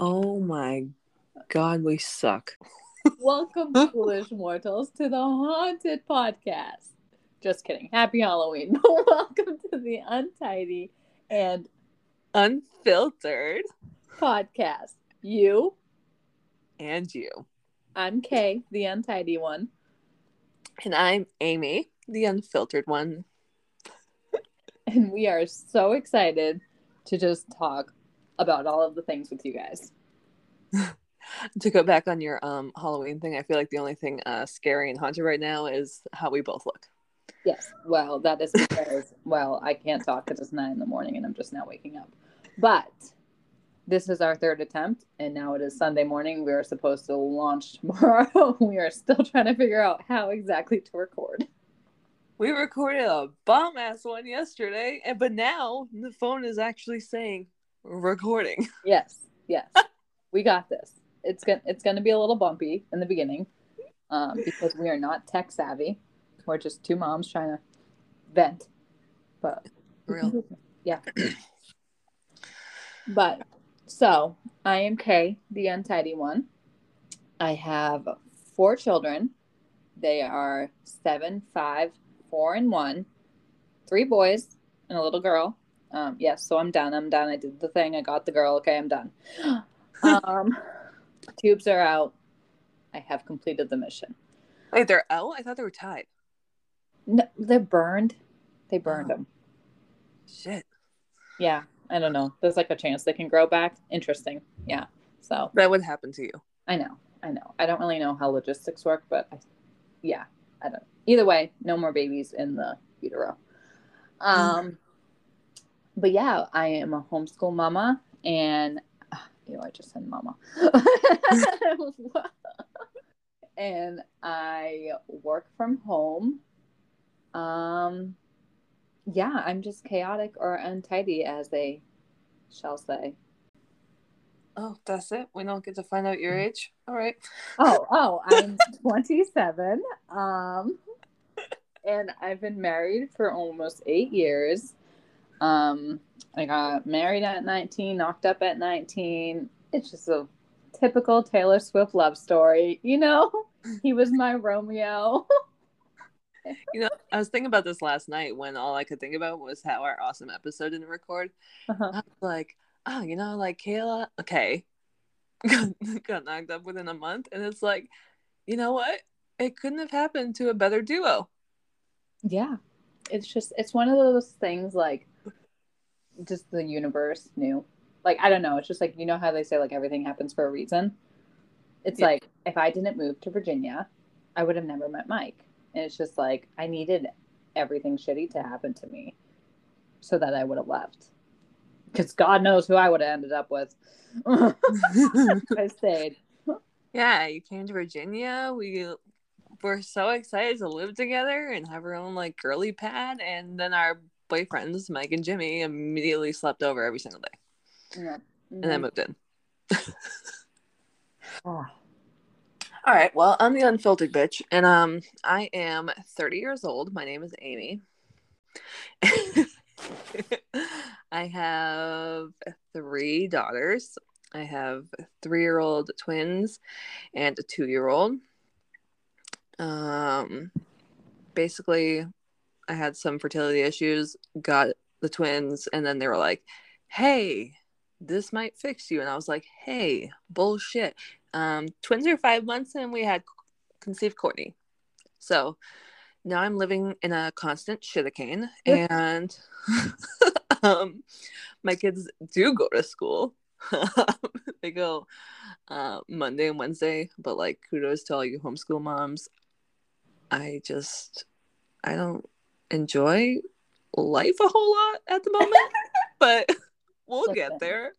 Oh my god, we suck. Welcome, foolish mortals, to the Haunted Podcast. Just kidding. Happy Halloween. Welcome to the Untidy and Unfiltered Podcast. You, and you. I'm Kay, the untidy one. And I'm Amy, the unfiltered one. And we are so excited to just talk about all of the things with you guys. to go back on your um Halloween thing, I feel like the only thing uh scary and haunted right now is how we both look. Yes. Well, that is because, well, I can't talk because it's nine in the morning and I'm just now waking up. But this is our third attempt, and now it is Sunday morning. We are supposed to launch tomorrow. we are still trying to figure out how exactly to record. We recorded a bomb ass one yesterday, and but now the phone is actually saying recording. Yes, yes, we got this. It's gonna it's gonna be a little bumpy in the beginning, um, because we are not tech savvy. We're just two moms trying to vent, but Real. yeah. but so I am Kay, the untidy one. I have four children. They are seven, five, four, and one. Three boys and a little girl. Um, yes, so I'm done. I'm done. I did the thing. I got the girl. Okay, I'm done. Um, tubes are out. I have completed the mission. Wait, they're out? I thought they were tied. No, they're burned. They burned Oh. them. Shit. Yeah, I don't know. There's like a chance they can grow back. Interesting. Yeah. So That would happen to you. I know. I know. I don't really know how logistics work, but I, yeah, I don't. Either way, no more babies in the utero. Um, but yeah, I am a homeschool mama, and ah, you know, I just said mama. and I work from home. Um, yeah, I'm just chaotic or untidy, as they shall say. Oh, that's it. We don't get to find out your age. All right. Oh, oh, I'm 27. Um, and I've been married for almost eight years. Um, I got married at 19, knocked up at 19. It's just a typical Taylor Swift love story. You know, he was my Romeo. You know, I was thinking about this last night when all I could think about was how our awesome episode didn't record. Uh-huh. I was like, oh, you know, like Kayla, okay, got, got knocked up within a month. And it's like, you know what? It couldn't have happened to a better duo. Yeah. It's just, it's one of those things like just the universe knew. Like, I don't know. It's just like, you know how they say like everything happens for a reason? It's Yeah. like if I didn't move to Virginia, I would have never met Mike. And it's just like I needed everything shitty to happen to me so that I would have left. Because God knows who I would have ended up with. I stayed. yeah, you came to Virginia. We were so excited to live together and have our own like girly pad. And then our boyfriends, Mike and Jimmy, immediately slept over every single day Yeah. and then moved in. Oh. All right. Well, I'm the unfiltered bitch, and um, I am 30 years old. My name is Amy. I have three daughters. I have three-year-old twins and a two-year-old. Um, basically, I had some fertility issues. Got the twins, and then they were like, "Hey, this might fix you," and I was like, "Hey, bullshit." um, twins are five months and we had conceived Courtney. So now I'm living in a constant shitacane and um, my kids do go to school. they go uh, Monday and Wednesday, but like kudos to all you homeschool moms. I just, I don't enjoy life a whole lot at the moment, but we'll Listen. get there.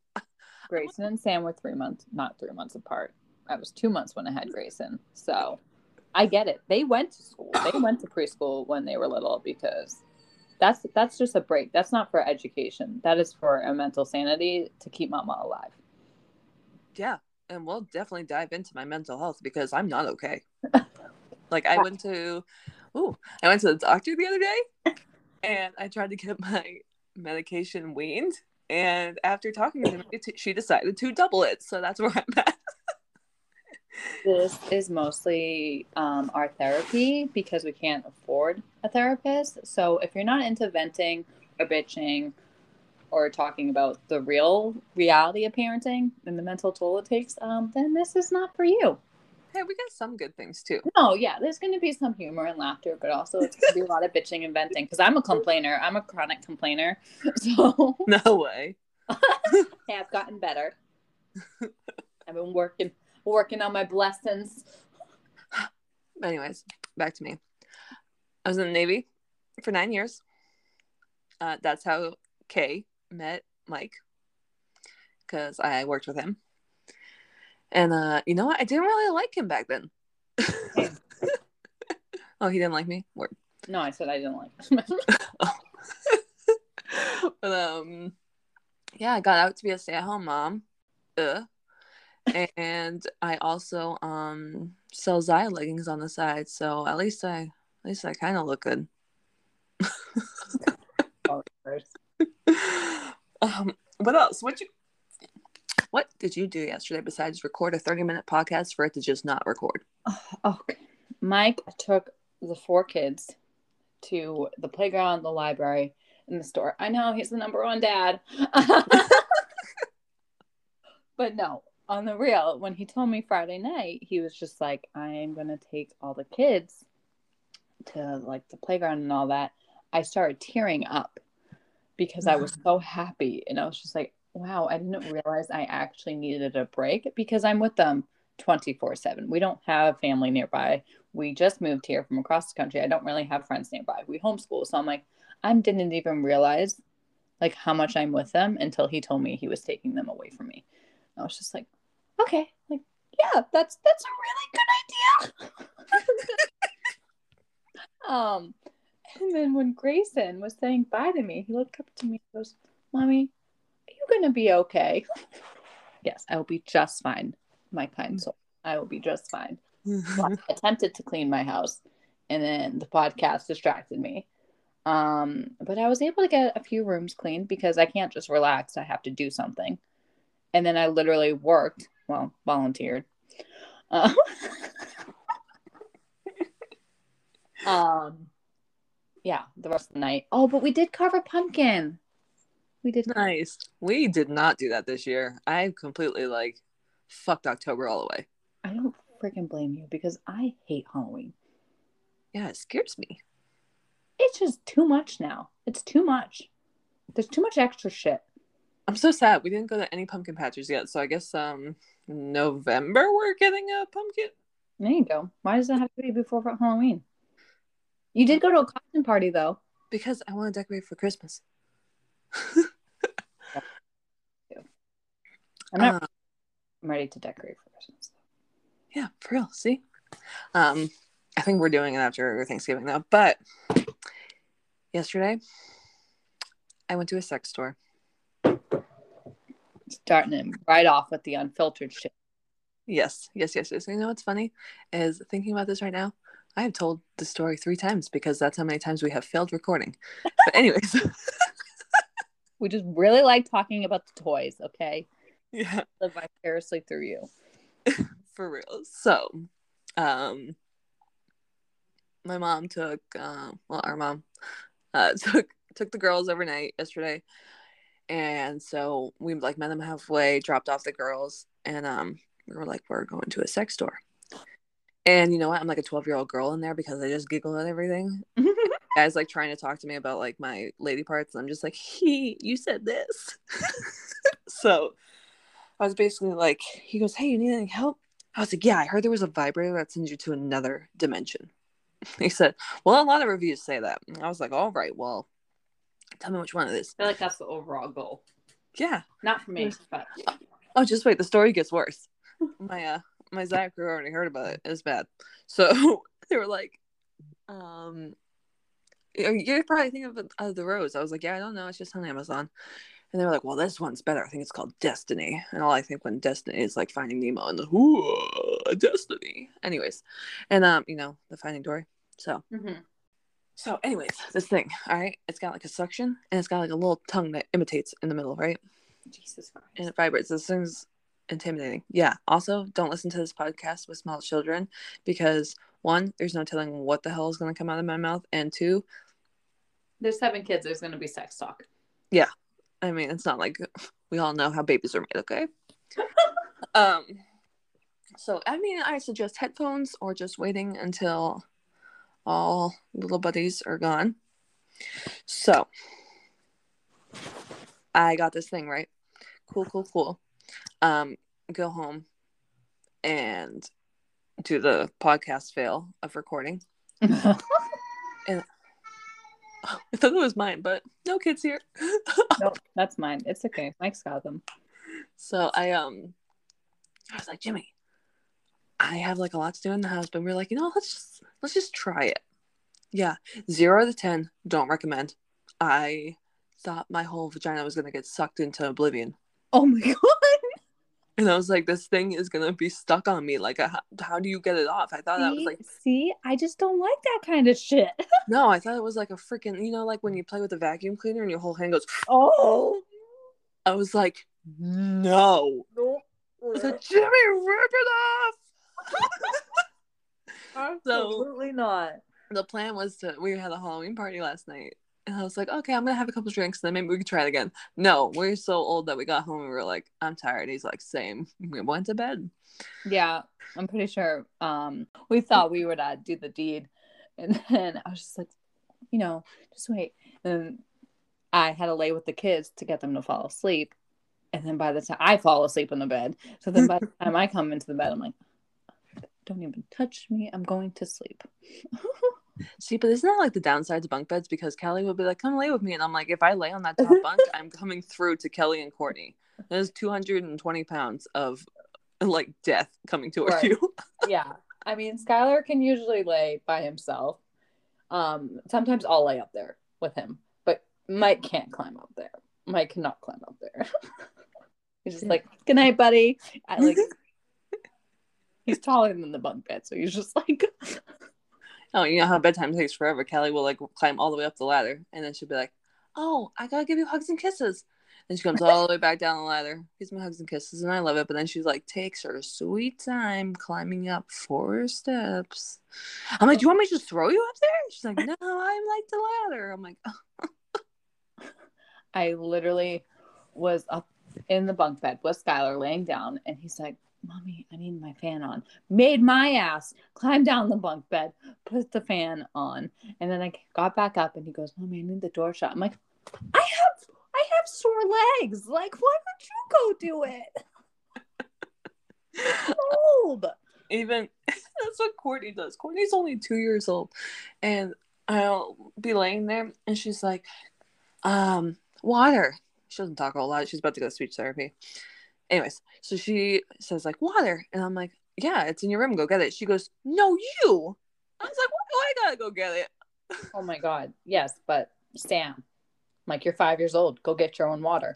Grayson and Sam were three months, not three months apart. I was two months when I had Grayson. So I get it. They went to school. They went to preschool when they were little because that's that's just a break. That's not for education. That is for a mental sanity to keep mama alive. Yeah, and we'll definitely dive into my mental health because I'm not okay. like I went to, ooh, I went to the doctor the other day, and I tried to get my medication weaned, And after talking to me, she decided to double it. So that's where I'm at. this is mostly um, our therapy because we can't afford a therapist. So if you're not into venting or bitching or talking about the real reality of parenting and the mental toll it takes, um, then this is not for you. Hey, we got some good things too. No, yeah, there's going to be some humor and laughter, but also it's going to be a lot of bitching and venting because I'm a complainer. I'm a chronic complainer. So no way. hey, I've gotten better. I've been working working on my blessings. Anyways, back to me. I was in the Navy for nine years. Uh, that's how Kay met Mike because I worked with him. And uh, you know what? I didn't really like him back then. oh, he didn't like me? Word. No, I said I didn't like him. but um yeah, I got out to be a stay-at-home mom. Uh. And I also um sell Zyia leggings on the side, so at least I at least I kind of look good. um, what else? What you what did you do yesterday besides record a 30 minute podcast for it to just not record? Oh, okay. Mike took the four kids to the playground, the library, and the store. I know he's the number one dad. but no, on the real, when he told me Friday night, he was just like, I am going to take all the kids to like the playground and all that. I started tearing up because I was so happy. And I was just like, wow, I didn't realize I actually needed a break because I'm with them 24 7. We don't have family nearby. We just moved here from across the country. I don't really have friends nearby. We homeschool. So I'm like, I didn't even realize like how much I'm with them until he told me he was taking them away from me. I was just like, okay, like, yeah, that's that's a really good idea. um, and then when Grayson was saying bye to me, he looked up to me and goes, Mommy, going to be okay. yes, I will be just fine, my kind soul. I will be just fine. well, I attempted to clean my house, and then the podcast distracted me. Um, but I was able to get a few rooms cleaned because I can't just relax. I have to do something. And then I literally worked, well, volunteered. Uh, um, yeah, the rest of the night. Oh, but we did carve a pumpkin. We did nice. We did not do that this year. I completely like fucked October all the way. I don't freaking blame you because I hate Halloween. Yeah, it scares me. It's just too much now. It's too much. There's too much extra shit. I'm so sad we didn't go to any pumpkin patches yet. So I guess um November we're getting a pumpkin. There you go. Why does it have to be before Halloween? You did go to a costume party though. Because I want to decorate for Christmas. I'm not uh, I'm ready to decorate for Christmas. Yeah, for real. See, um, I think we're doing it after Thanksgiving though. But yesterday, I went to a sex store. Starting him right off with the unfiltered shit. Yes, yes, yes, yes. You know what's funny is thinking about this right now. I have told the story three times because that's how many times we have failed recording. But anyways. we just really like talking about the toys, okay? Yeah. Live vicariously through you. For real. So, um, my mom took, uh, well, our mom uh, took took the girls overnight yesterday, and so we like met them halfway, dropped off the girls, and um, we were like, we're going to a sex store. And you know what? I'm like a 12 year old girl in there because I just giggle at everything. Guys like trying to talk to me about like my lady parts, and I'm just like, he, you said this. so I was basically like, he goes, Hey, you need any help? I was like, Yeah, I heard there was a vibrator that sends you to another dimension. He said, Well, a lot of reviews say that. I was like, All right, well, tell me which one it is. I feel like that's the overall goal. Yeah. Not for me, but oh, just wait, the story gets worse. my uh my Zach crew already heard about it. It's bad. So they were like, um you're probably thinking of, of the rose. I was like, yeah, I don't know. It's just on Amazon. And they were like, well, this one's better. I think it's called Destiny. And all I think when Destiny is like Finding Nemo and the ooh, Destiny. Anyways, and um, you know, the Finding Dory. So, mm-hmm. So, anyways, this thing, all right, it's got like a suction and it's got like a little tongue that imitates in the middle, right? Jesus Christ. And it vibrates. This thing's intimidating. Yeah. Also, don't listen to this podcast with small children because one, there's no telling what the hell is going to come out of my mouth, and two, There's seven kids. There's going to be sex talk. Yeah, I mean, it's not like we all know how babies are made, okay? um, so I mean, I suggest headphones or just waiting until all little buddies are gone. So I got this thing right. Cool, cool, cool. Um, go home and do the podcast fail of recording. and I thought it was mine, but no kids here. nope, that's mine. It's okay. Mike's got them. So I um I was like, Jimmy, I have like a lot to do in the house, but we are like, you know, let's just let's just try it. Yeah. Zero out of ten, don't recommend. I thought my whole vagina was gonna get sucked into oblivion. Oh my god. And I was like, this thing is gonna be stuck on me. Like, how, how do you get it off? I thought that was like, See, I just don't like that kind of shit. no, I thought it was like a freaking, you know, like when you play with a vacuum cleaner and your whole hand goes. Oh. I was like, no. I was like, Jimmy, rip it off. Absolutely not. the plan was to we had a Halloween party last night. And I was like, okay, I'm gonna have a couple drinks, and then maybe we could try it again. No, we're so old that we got home and we were like, I'm tired. He's like, same. We went to bed. Yeah, I'm pretty sure. Um, we thought we would uh, do the deed, and then I was just like, you know, just wait. And I had to lay with the kids to get them to fall asleep, and then by the time I fall asleep in the bed, so then by the time I come into the bed, I'm like, don't even touch me. I'm going to sleep. See, but isn't that like the downside to bunk beds? Because Kelly would be like, come lay with me. And I'm like, if I lay on that top bunk, I'm coming through to Kelly and Courtney. There's 220 pounds of like death coming towards Right. you. yeah, I mean, Skylar can usually lay by himself. Um, sometimes I'll lay up there with him, but Mike can't climb up there. Mike cannot climb up there. he's just like, "Good night, buddy." I like. he's taller than the bunk bed, so he's just like, Oh, you know how bedtime takes forever. Kelly will like climb all the way up the ladder, and then she'll be like, "Oh, I gotta give you hugs and kisses." And she comes all the way back down the ladder, gives me hugs and kisses, and I love it. But then she's like, takes her sweet time climbing up four steps. I'm like, "Do you want me to just throw you up there?" She's like, "No, I'm like the ladder." I'm like, oh. I literally was up in the bunk bed with Skylar laying down, and he's like, Mommy, I need my fan on. Made my ass climb down the bunk bed, put the fan on, and then I got back up, and he goes, Mommy, I need the door shut. I'm like, I have, I have sore legs. Like, why would you go do it? Cold. even that's what Courtney does. Courtney's only two years old, and I'll be laying there, and she's like, um, water. She doesn't talk a whole lot. She's about to go to speech therapy. Anyways, so she says like water, and I'm like, yeah, it's in your room. Go get it. She goes, no, you. I was like, why do I gotta go get it? Oh my god. Yes, but Sam, like you're five years old. Go get your own water.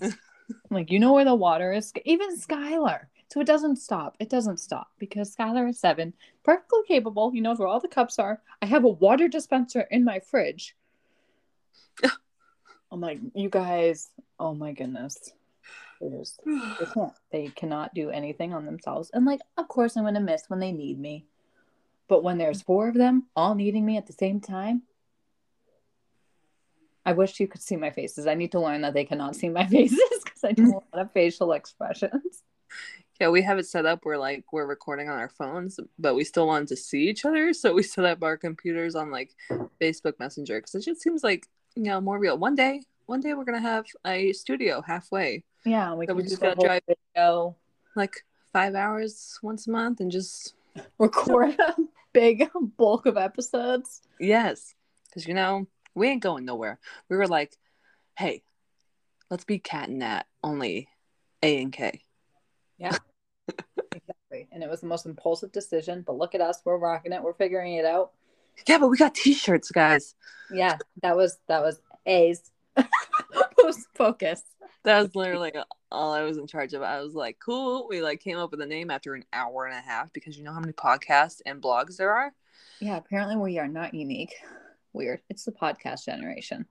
Like, you know where the water is? Even Skylar. So it doesn't stop. It doesn't stop because Skylar is seven, perfectly capable. He knows where all the cups are. I have a water dispenser in my fridge. I'm like, you guys, oh my goodness. They just they can't. They cannot do anything on themselves. And like, of course I'm gonna miss when they need me. But when there's four of them all needing me at the same time, I wish you could see my faces. I need to learn that they cannot see my faces because I do a lot of facial expressions. Yeah, we have it set up where like we're recording on our phones, but we still wanted to see each other, so we set up our computers on like Facebook Messenger because it just seems like you know more real. One day, one day we're gonna have a studio halfway, Yeah, we So we do just gotta drive- video, like five hours once a month, and just record a big bulk of episodes. yes, because you know we ain't going nowhere. We were like, hey, let's be cat and nat only A and K. Yeah. exactly. And it was the most impulsive decision, but look at us. We're rocking it. We're figuring it out. Yeah, but we got T-shirts, guys. Yeah, that was that was A's. Post focus. That was literally all I was in charge of. I was like, cool. We like came up with a name after an hour and a half because you know how many podcasts and blogs there are. Yeah, apparently we are not unique. weird. It's the podcast generation.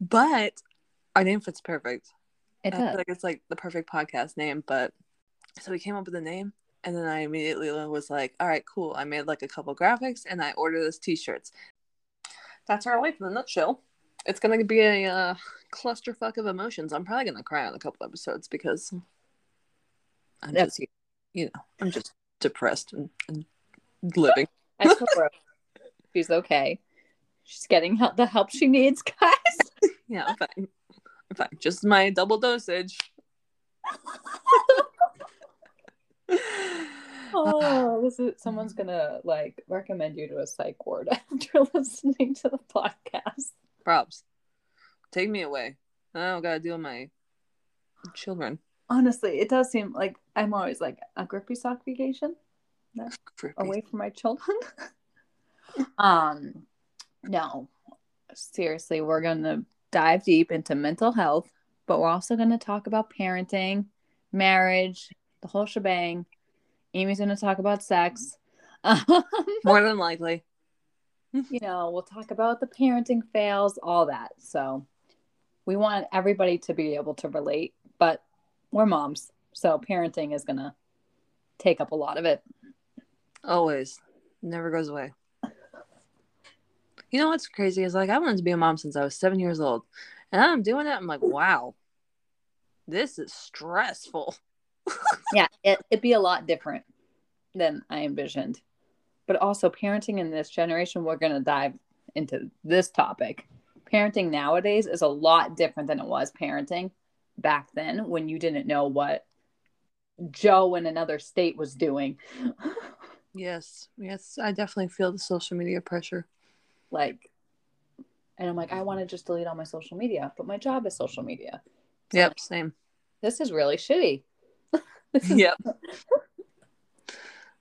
But our name fits perfect. It I feel does. like it's like the perfect podcast name. But so we came up with a name, and then I immediately was like, "All right, cool." I made like a couple graphics, and I ordered us T-shirts. That's our life in a nutshell. It's gonna be a uh, clusterfuck of emotions. I'm probably gonna cry on a couple episodes because I'm That's just, you know, I'm just depressed and, and living. I she's okay. She's getting help, the help she needs, guys. Yeah, I'm fine. I'm fine. Just my double dosage. Oh, this is someone's gonna like recommend you to a psych ward after listening to the podcast. Props. Take me away. I don't gotta deal with my children. Honestly, it does seem like I'm always like a grippy sock vacation Creepy. away from my children. um, no, seriously, we're gonna dive deep into mental health, but we're also gonna talk about parenting, marriage, the whole shebang. Amy's gonna talk about sex. More than likely. You know, we'll talk about the parenting fails, all that. So we want everybody to be able to relate, but we're moms. So parenting is going to take up a lot of it. Always. Never goes away. You know what's crazy is like I wanted to be a mom since I was seven years old. And I'm doing it. I'm like, wow, this is stressful. Yeah, it, it'd be a lot different than I envisioned. But also, parenting in this generation, we're going to dive into this topic. Parenting nowadays is a lot different than it was parenting back then when you didn't know what Joe in another state was doing. Yes. Yes. I definitely feel the social media pressure. like and i'm like i want to just delete all my social media but my job is social media So Yep. Same. this is really shitty is- Yep.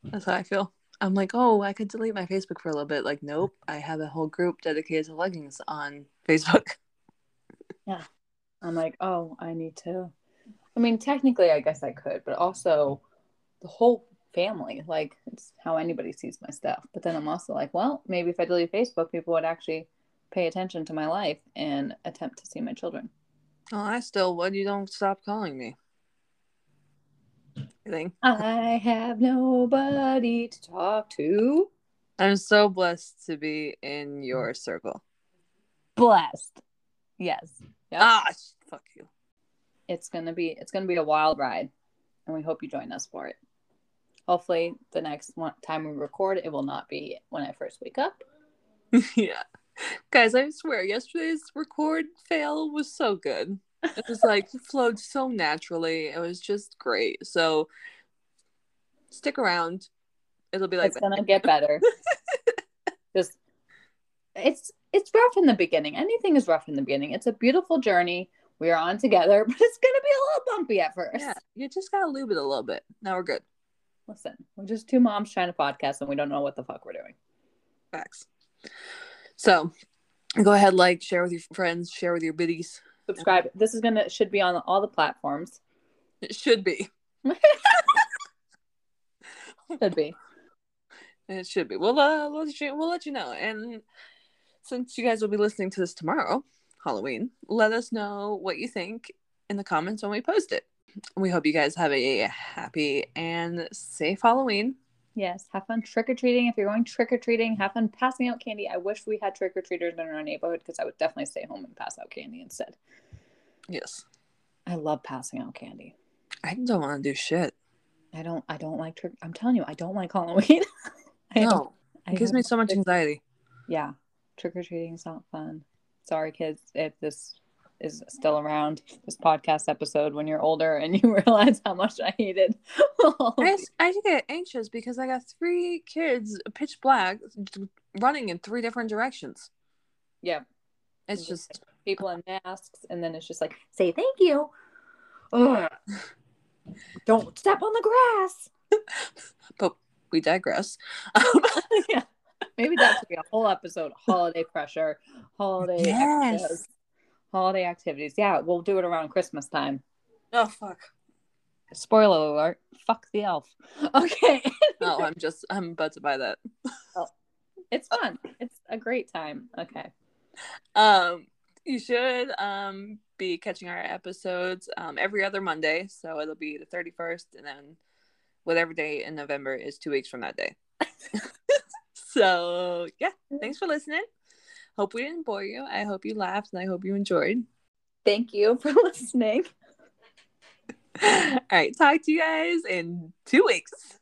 That's how I feel. I'm like, oh, I could delete my Facebook for a little bit. Like, nope, I have a whole group dedicated to leggings on Facebook. Yeah. I'm like oh i need to i mean technically i guess i could but also the whole family like it's how anybody sees my stuff but then i'm also like well maybe if i delete facebook people would actually pay attention to my life and attempt to see my children Oh, I still would. You don't stop calling me. Kidding. i have nobody to talk to I'm so blessed to be in your circle. blessed yes Yep. Ah, fuck you. it's gonna be it's gonna be a wild ride and we hope you join us for it hopefully the next one time we record it will not be when i first wake up yeah. Guys, I swear, yesterday's record fail was so good. It was like flowed so naturally. It was just great. So stick around. It'll be like it's gonna get better just it's it's rough in the beginning anything is rough in the beginning it's a beautiful journey we are on together but it's gonna be a little bumpy at first Yeah, you just gotta lube it a little bit. Now we're good. listen we're just two moms trying to podcast and we don't know what the fuck we're doing Facts. So go ahead, like, share with your friends, share with your biddies. Subscribe this is gonna should be on all the platforms It should be. should be It should be. We'll uh, we'll let you, we'll let you know. And since you guys will be listening to this tomorrow, Halloween, let us know what you think in the comments when we post it. We hope you guys have a happy and safe Halloween. Yes, have fun trick or treating. If you're going trick or treating, have fun passing out candy. I wish we had trick or treaters in our neighborhood because I would definitely stay home and pass out candy instead. Yes. I love passing out candy. I don't want to do shit. I don't. I don't like trick. I'm telling you, I don't like Halloween. No. It gives me so much anxiety. Yeah, trick or treating is not fun. Sorry, kids, if this is still around this podcast episode when you're older and you realize how much I hated. I, I get anxious because I got three kids, pitch black, running in three different directions. yeah, It's just people in masks, and then it's just like, say thank you. Ugh. Don't step on the grass. but we digress. yeah. Maybe that should be a whole episode. Holiday pressure, holiday Yes. Holiday activities. Yeah, we'll do it around Christmas time. oh fuck. Spoiler alert, fuck the elf. Okay. Oh, I'm just I'm about to buy that. oh, it's fun. It's a great time. Okay. Um, you should um be catching our episodes um every other Monday, so it'll be the thirty first, and then whatever day in November is two weeks from that day. so yeah, thanks for listening. Hope we didn't bore you. I hope you laughed and I hope you enjoyed. Thank you for listening. All right, talk to you guys in two weeks.